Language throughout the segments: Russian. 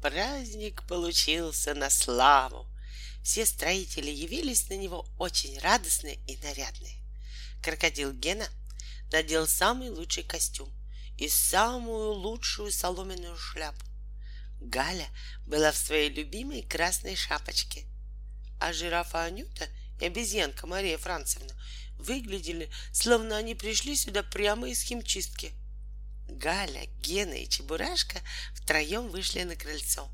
Праздник получился на славу. Все строители явились на него очень радостные и нарядные. Крокодил Гена надел самый лучший костюм и самую лучшую соломенную шляпу. Галя была в своей любимой красной шапочке, а жирафа Анюта и обезьянка Мария Францевна выглядели, словно они пришли сюда прямо из химчистки. Галя, Гена и Чебурашка втроем вышли на крыльцо.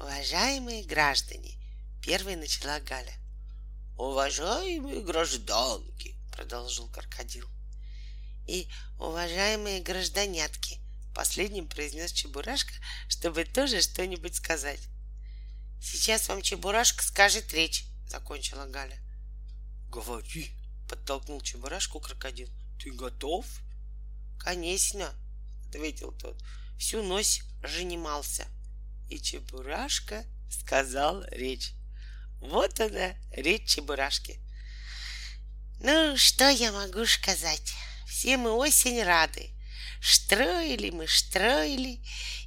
Уважаемые граждане, первой начала Галя. Уважаемые гражданки, продолжил крокодил. И уважаемые гражданятки, последним произнес Чебурашка, чтобы тоже что-нибудь сказать. Сейчас вам Чебурашка скажет речь, закончила Галя. Говори, подтолкнул Чебурашку крокодил. Ты готов? Конечно, ответил тот. Всю ночь занимался. И Чебурашка сказал речь. Вот она, речь Чебурашки. Ну, что я могу сказать? Все мы осень рады. Штроили мы, штроили,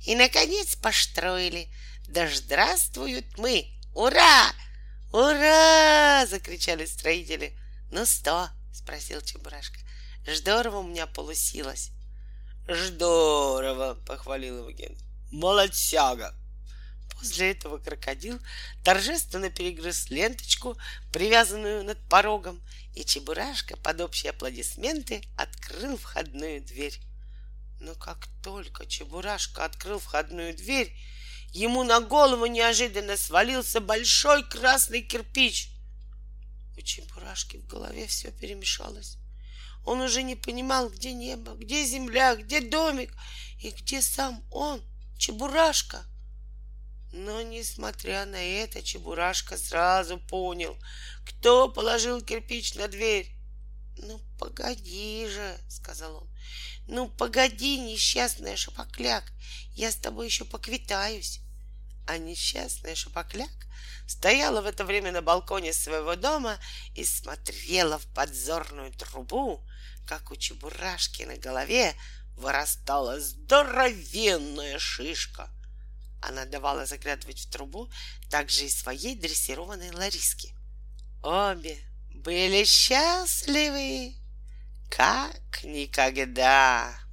и, наконец, построили. Да здравствуют мы! Ура! Ура! Закричали строители. Ну что? Спросил Чебурашка. Здорово у меня получилось. Здорово, похвалил его Ген. Молодцяга. После этого крокодил торжественно перегрыз ленточку, привязанную над порогом, и Чебурашка под общие аплодисменты открыл входную дверь. Но как только Чебурашка открыл входную дверь, ему на голову неожиданно свалился большой красный кирпич. У Чебурашки в голове все перемешалось. Он уже не понимал, где небо, где земля, где домик и где сам он, Чебурашка. Но, несмотря на это, Чебурашка сразу понял, кто положил кирпич на дверь. «Ну, погоди же», — сказал он. «Ну, погоди, несчастная шапокляк, я с тобой еще поквитаюсь». А несчастная шапокляк стояла в это время на балконе своего дома и смотрела в подзорную трубу, как у чебурашки на голове вырастала здоровенная шишка. Она давала заглядывать в трубу также и своей дрессированной Лариске. Обе были счастливы, как никогда.